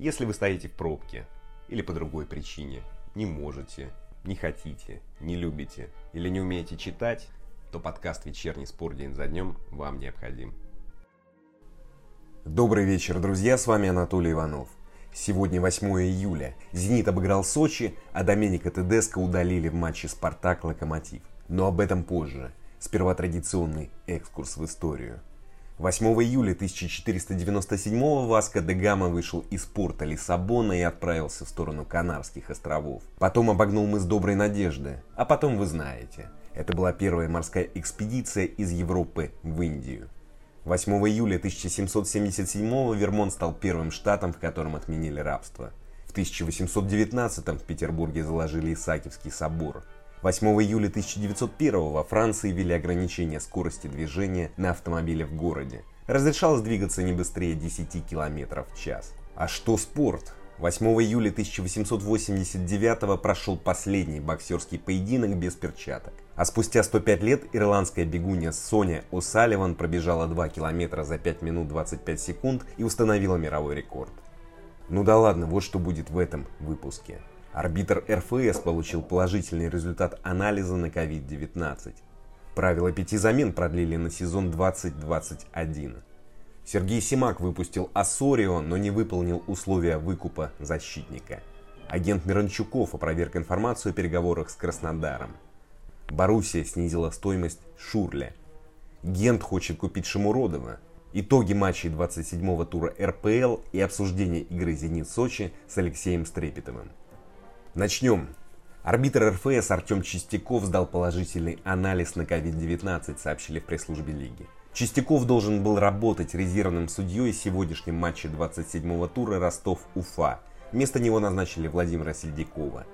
Если вы стоите в пробке или по другой причине, не можете, не хотите, не любите или не умеете читать, то подкаст «Вечерний спор день за днем» вам необходим. Добрый вечер, друзья, с вами Анатолий Иванов. Сегодня 8 июля. «Зенит» обыграл Сочи, а Доменика Тедеско удалили в матче «Спартак-Локомотив». Но об этом позже. Сперва традиционный экскурс в историю. 8 июля 1497 Васко де Гама вышел из порта Лиссабона и отправился в сторону Канарских островов. Потом обогнул мыс Доброй Надежды, а потом вы знаете. Это была первая морская экспедиция из Европы в Индию. 8 июля 1777 Вермонт стал первым штатом, в котором отменили рабство. В 1819 в Петербурге заложили Исаакиевский собор. 8 июля 1901 во Франции ввели ограничение скорости движения на автомобиле в городе. Разрешалось двигаться не быстрее 10 км в час. А что спорт? 8 июля 1889 прошел последний боксерский поединок без перчаток. А спустя 105 лет ирландская бегунья Соня О'Салливан пробежала 2 километра за 5 минут 25 секунд и установила мировой рекорд. Ну да ладно, вот что будет в этом выпуске. Арбитр РФС получил положительный результат анализа на COVID-19. Правила пяти замен продлили на сезон 2021. Сергей Симак выпустил Ассорио, но не выполнил условия выкупа защитника. Агент Миранчуков опроверг информацию о переговорах с Краснодаром. Боруссия снизила стоимость Шурля. Гент хочет купить Шамуродова. Итоги матчей 27-го тура РПЛ и обсуждение игры «Зенит-Сочи» с Алексеем Стрепетовым. Начнем. Арбитр РФС Артем Чистяков сдал положительный анализ на COVID-19, сообщили в пресс-службе лиги. Чистяков должен был работать резервным судьей в сегодняшнем матче 27-го тура Ростов-Уфа. Вместо него назначили Владимира Сельдякова.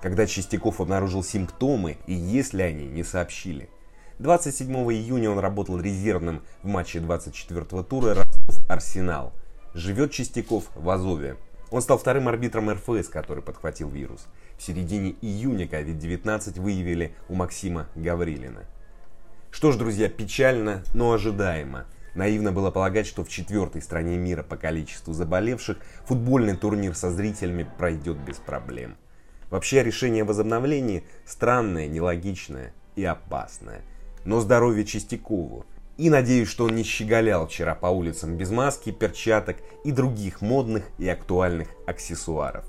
Когда Чистяков обнаружил симптомы и если они, не сообщили. 27 июня он работал резервным в матче 24-го тура Ростов-Арсенал. Живет Чистяков в Азове. Он стал вторым арбитром РФС, который подхватил вирус. В середине июня COVID-19 выявили у Максима Гаврилина. Что ж, друзья, печально, но ожидаемо. Наивно было полагать, что в четвертой стране мира по количеству заболевших футбольный турнир со зрителями пройдет без проблем. Вообще решение о возобновлении странное, нелогичное и опасное. Но здоровье Чистякову, и надеюсь, что он не щеголял вчера по улицам без маски, перчаток и других модных и актуальных аксессуаров.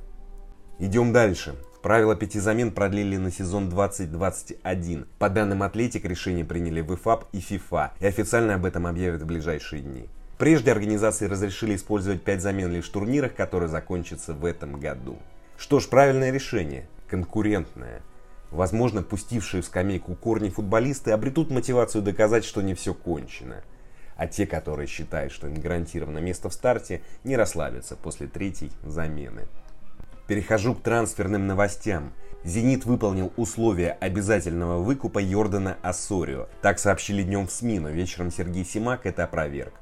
Идем дальше. Правила пяти замен продлили на сезон 2021. По данным Атлетик, решение приняли в ИФАП и ФИФА, и официально об этом объявят в ближайшие дни. Прежде организации разрешили использовать пять замен лишь в турнирах, которые закончатся в этом году. Что ж, правильное решение. Конкурентное. Возможно, пустившие в скамейку корни футболисты обретут мотивацию доказать, что не все кончено. А те, которые считают, что им гарантировано место в старте, не расслабятся после третьей замены. Перехожу к трансферным новостям. «Зенит» выполнил условия обязательного выкупа Йордана Ассорио. Так сообщили днем в СМИ, но вечером Сергей Симак это опроверг.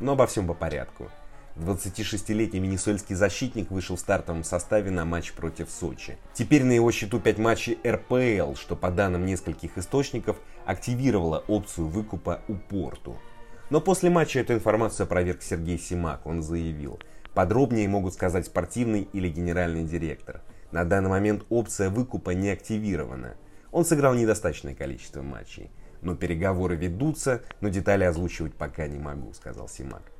Но обо всем по порядку. 26-летний венесуэльский защитник вышел в стартовом составе на матч против Сочи. Теперь на его счету 5 матчей РПЛ, что по данным нескольких источников активировало опцию выкупа у Порту. Но после матча эту информацию опроверг Сергей Симак, он заявил. Подробнее могут сказать спортивный или генеральный директор. На данный момент опция выкупа не активирована. Он сыграл недостаточное количество матчей. Но переговоры ведутся, но детали озвучивать пока не могу, сказал Симак.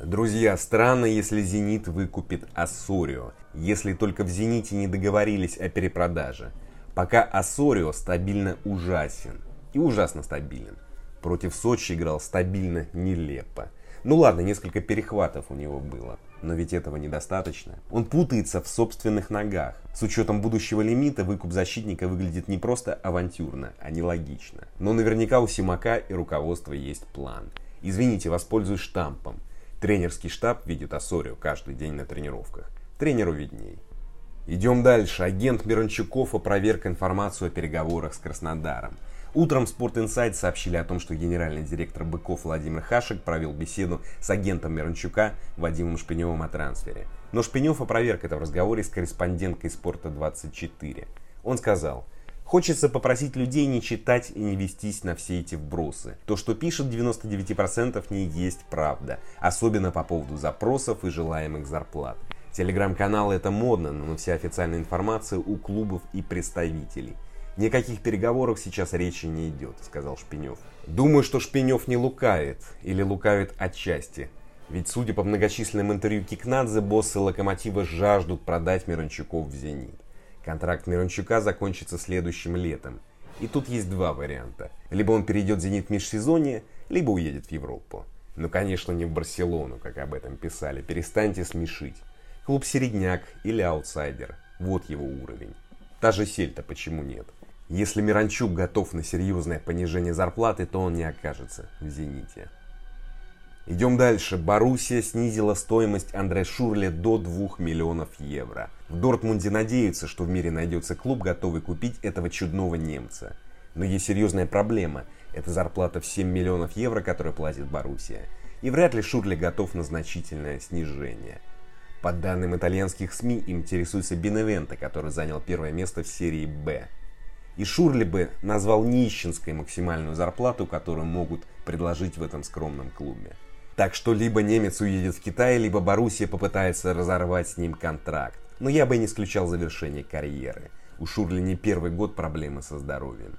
Друзья, странно, если «Зенит» выкупит «Ассорио», если только в «Зените» не договорились о перепродаже. Пока «Ассорио» стабильно ужасен и ужасно стабилен. Против Сочи играл стабильно нелепо. Ну ладно, несколько перехватов у него было, но ведь этого недостаточно. Он путается в собственных ногах. С учетом будущего лимита выкуп защитника выглядит не просто авантюрно, а нелогично. Но наверняка у Симака и руководства есть план. Извините, воспользуюсь штампом. Тренерский штаб видит Ассорио каждый день на тренировках. Тренеру видней. Идем дальше. Агент Миранчуков опроверг информацию о переговорах с Краснодаром. Утром Sport Insight сообщили о том, что генеральный директор Быков Владимир Хашек провел беседу с агентом Миранчука Вадимом Шпиневым о трансфере. Но Шпинев опроверг это в разговоре с корреспонденткой Спорта24. Он сказал, Хочется попросить людей не читать и не вестись на все эти вбросы. То, что пишет 99% не есть правда, особенно по поводу запросов и желаемых зарплат. Телеграм-каналы это модно, но вся официальная информация у клубов и представителей. Никаких переговоров сейчас речи не идет, сказал Шпинев. Думаю, что Шпинев не лукавит, или лукавит отчасти. Ведь, судя по многочисленным интервью Кикнадзе, боссы Локомотива жаждут продать Мирончуков в «Зенит». Контракт Мирончука закончится следующим летом. И тут есть два варианта. Либо он перейдет в «Зенит» в межсезонье, либо уедет в Европу. Ну, конечно, не в Барселону, как об этом писали. Перестаньте смешить. Клуб середняк или аутсайдер. Вот его уровень. Та же Сельта почему нет? Если Миранчук готов на серьезное понижение зарплаты, то он не окажется в «Зените». Идем дальше. Боруссия снизила стоимость Андре Шурле до 2 миллионов евро. В Дортмунде надеются, что в мире найдется клуб, готовый купить этого чудного немца. Но есть серьезная проблема. Это зарплата в 7 миллионов евро, которую платит Боруссия. И вряд ли Шурле готов на значительное снижение. По данным итальянских СМИ, им интересуется Беневенто, который занял первое место в серии «Б». И Шурли бы назвал нищенской максимальную зарплату, которую могут предложить в этом скромном клубе. Так что либо немец уедет в Китай, либо Боруссия попытается разорвать с ним контракт. Но я бы не исключал завершение карьеры. У Шурли не первый год проблемы со здоровьем.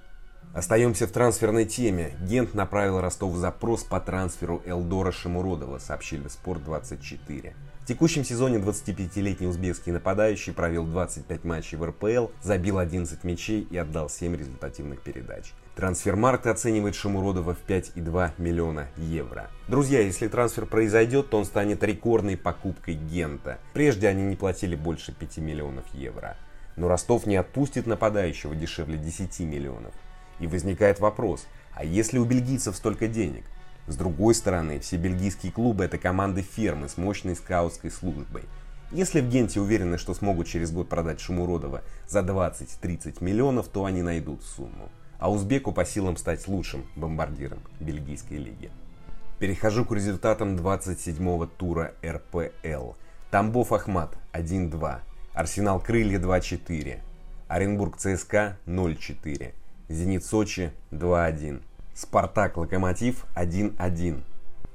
Остаемся в трансферной теме. Гент направил Ростов запрос по трансферу Элдора Шамуродова, сообщили Спорт24. В текущем сезоне 25-летний узбекский нападающий провел 25 матчей в РПЛ, забил 11 мячей и отдал 7 результативных передач. Трансфермаркт оценивает Шамуродова в 5,2 миллиона евро. Друзья, если трансфер произойдет, то он станет рекордной покупкой Гента. Прежде они не платили больше 5 миллионов евро. Но Ростов не отпустит нападающего дешевле 10 миллионов. И возникает вопрос, а если у бельгийцев столько денег? С другой стороны, все бельгийские клубы это команды фермы с мощной скаутской службой. Если в Генте уверены, что смогут через год продать Шумуродова за 20-30 миллионов, то они найдут сумму а узбеку по силам стать лучшим бомбардиром бельгийской лиги. Перехожу к результатам 27-го тура РПЛ. Тамбов Ахмат 1-2, Арсенал Крылья 2-4, Оренбург ЦСКА 0-4, Зенит Сочи 2-1, Спартак Локомотив 1-1,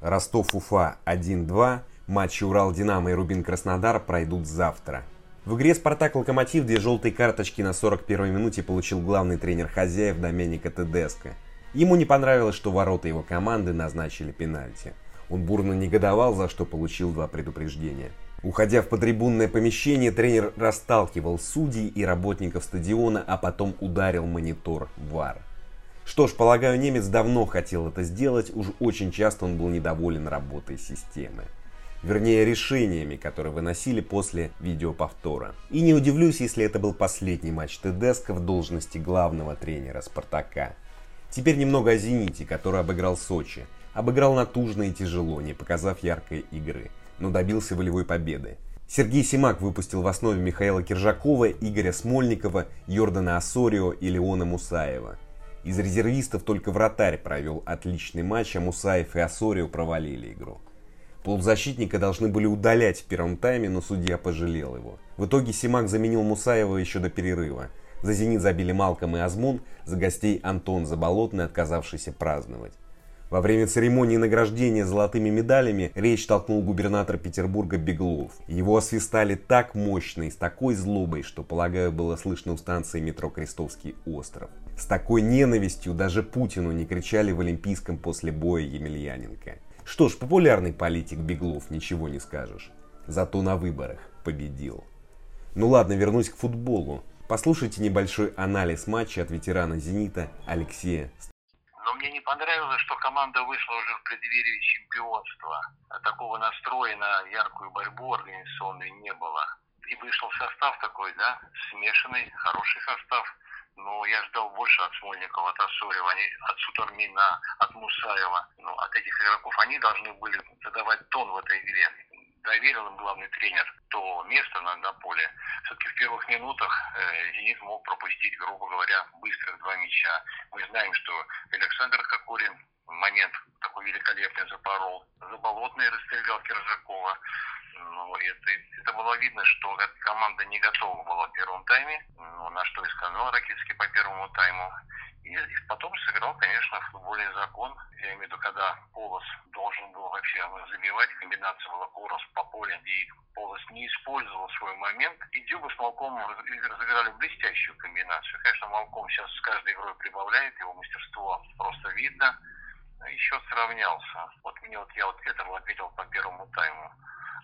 Ростов Уфа 1-2, матчи Урал Динамо и Рубин Краснодар пройдут завтра. В игре «Спартак Локомотив» две желтые карточки на 41-й минуте получил главный тренер хозяев Доменика Тедеско. Ему не понравилось, что ворота его команды назначили пенальти. Он бурно негодовал, за что получил два предупреждения. Уходя в потрибунное помещение, тренер расталкивал судей и работников стадиона, а потом ударил монитор ВАР. Что ж, полагаю, немец давно хотел это сделать, уж очень часто он был недоволен работой системы вернее решениями, которые выносили после видеоповтора. И не удивлюсь, если это был последний матч Тедеско в должности главного тренера «Спартака». Теперь немного о «Зените», который обыграл Сочи. Обыграл натужно и тяжело, не показав яркой игры, но добился волевой победы. Сергей Симак выпустил в основе Михаила Киржакова, Игоря Смольникова, Йордана Асорио и Леона Мусаева. Из резервистов только вратарь провел отличный матч, а Мусаев и Асорио провалили игру. Полузащитника должны были удалять в первом тайме, но судья пожалел его. В итоге Симак заменил Мусаева еще до перерыва. За «Зенит» забили Малком и Азмун, за гостей Антон Заболотный, отказавшийся праздновать. Во время церемонии награждения золотыми медалями речь толкнул губернатор Петербурга Беглов. Его освистали так мощно и с такой злобой, что, полагаю, было слышно у станции метро Крестовский остров. С такой ненавистью даже Путину не кричали в Олимпийском после боя Емельяненко. Что ж, популярный политик Беглов, ничего не скажешь. Зато на выборах победил. Ну ладно, вернусь к футболу. Послушайте небольшой анализ матча от ветерана «Зенита» Алексея но мне не понравилось, что команда вышла уже в преддверии чемпионства. Такого настроя на яркую борьбу организационную не было. И вышел состав такой, да, смешанный, хороший состав. Я ждал больше от Смольникова, от Асурева, от Сутармина, от Мусаева. Ну, от этих игроков они должны были задавать тон в этой игре. Доверил им главный тренер то место на, на поле. Все-таки в первых минутах э, «Зенит» мог пропустить, грубо говоря, быстрых два мяча. Мы знаем, что Александр Кокорин момент такой великолепный запорол. Заболотный расстрелял Киржакова. Ну, это, это было видно, что команда не готова была в первом тайме, на что и сказал Ракетский по первому тайму. И, и потом сыграл, конечно, футбольный закон. Я имею в виду, когда Полос должен был вообще забивать. Комбинация была Полос по полю, и Полос не использовал свой момент. И Дюба с Малком разыграли блестящую комбинацию. Конечно, Малком сейчас с каждой игрой прибавляет, его мастерство просто видно. Еще сравнялся. Вот мне вот я вот это ответил по первому тайму.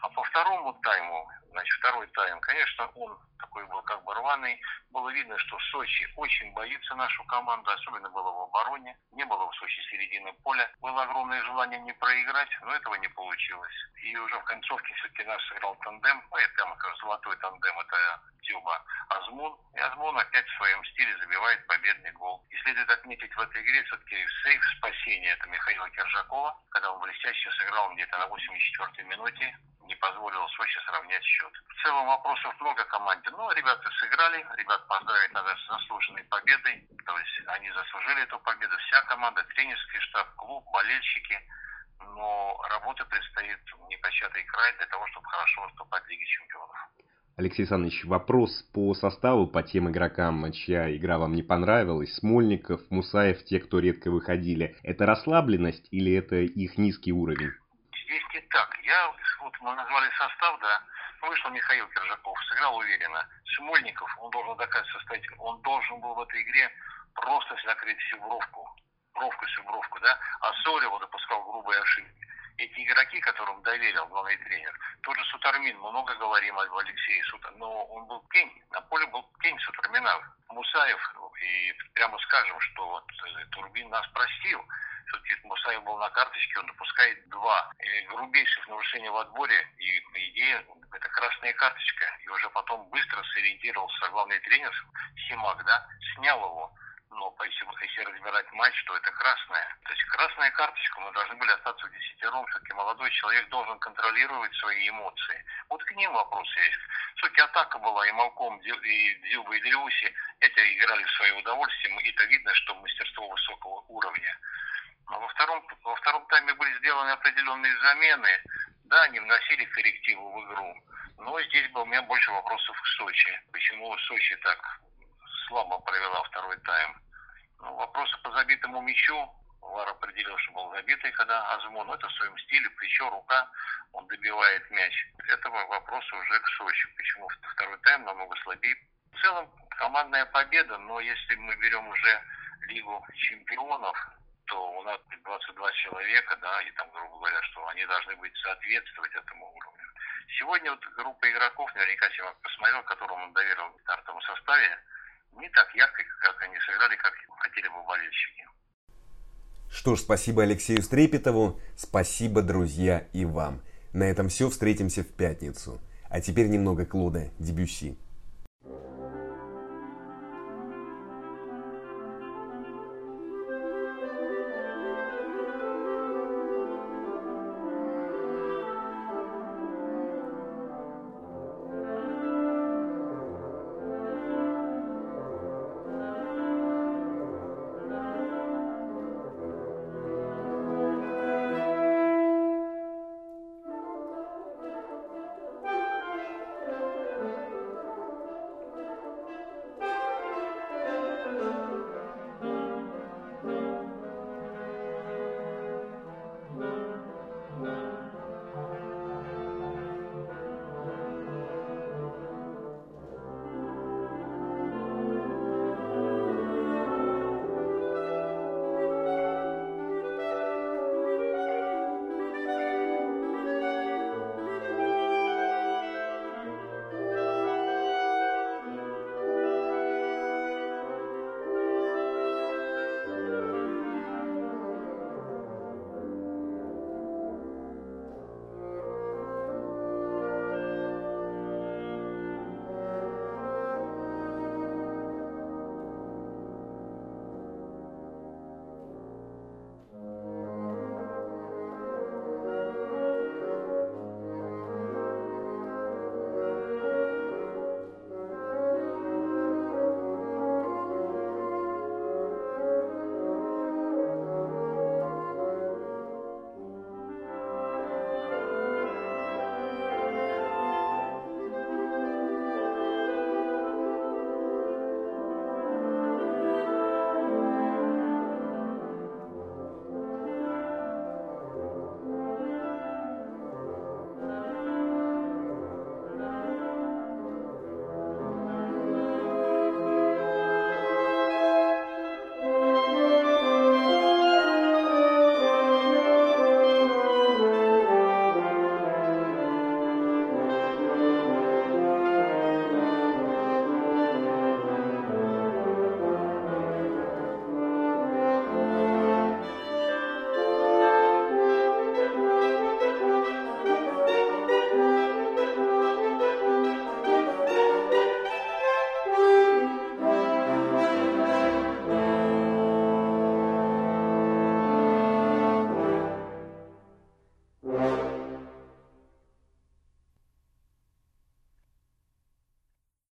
А по второму тайму, значит, второй тайм, конечно, он такой был как бы рваный. Было видно, что Сочи очень боится нашу команду, особенно было в обороне. Не было в Сочи середины поля. Было огромное желание не проиграть, но этого не получилось. И уже в концовке все-таки наш сыграл тандем. Ну, это скажу, золотой тандем, это Тюба Азмун. И Азмун опять в своем стиле забивает победный гол. И следует отметить в этой игре все-таки сейф спасения это Михаила Киржакова, когда он блестяще сыграл где-то на 84-й минуте не позволило Сочи сравнять счет. В целом вопросов много команде, но ребята сыграли, ребят поздравить надо с заслуженной победой, то есть они заслужили эту победу, вся команда, тренерский штаб, клуб, болельщики, но работа предстоит непочатый край для того, чтобы хорошо выступать в Лиге Чемпионов. Алексей Александрович, вопрос по составу, по тем игрокам, чья игра вам не понравилась. Смольников, Мусаев, те, кто редко выходили. Это расслабленность или это их низкий уровень? Здесь не так. Я вот мы назвали состав, да, вышел Михаил Киржаков, сыграл уверенно. Смольников, он должен доказать состоятельно, он должен был в этой игре просто закрыть всю бровку, бровку всю бровку, да, а Сореву допускал грубые ошибки. Эти игроки, которым доверил главный тренер, тот же Сутармин, мы много говорим об Алексее Сутар, но он был тень, на поле был тень Сутармина. Мусаев, и прямо скажем, что вот э, Турбин нас простил, все-таки Мусаев был на карточке, он допускает два грубейших нарушения в отборе, и по идее это красная карточка. И уже потом быстро сориентировался главный тренер Симак, да, снял его. Но если, если разбирать матч, то это красная. То есть красная карточка, мы должны были остаться в десятером. Все-таки молодой человек должен контролировать свои эмоции. Вот к ним вопрос есть. Все-таки атака была и Малком, и Дзюба, и Дрюси. Эти играли в свое удовольствие. И это видно, что мастерство высокого уровня. А во втором, во втором тайме были сделаны определенные замены. Да, они вносили коррективы в игру. Но здесь был у меня больше вопросов к Сочи. Почему Сочи так слабо провела второй тайм? Ну, вопросы по забитому мячу. Вар определил, что был забитый, когда Азмун, ну, это в своем стиле, плечо, рука, он добивает мяч. Это вопросы уже к Сочи. Почему второй тайм намного слабее? В целом командная победа, но если мы берем уже Лигу чемпионов, то у нас 22 человека, да, и там, грубо говоря, что они должны быть соответствовать этому уровню. Сегодня вот группа игроков, наверняка Симак посмотрел, которому он доверил в стартовом составе, не так ярко, как они сыграли, как хотели бы болельщики. Что ж, спасибо Алексею Стрепетову, спасибо, друзья, и вам. На этом все, встретимся в пятницу. А теперь немного Клода Дебюси.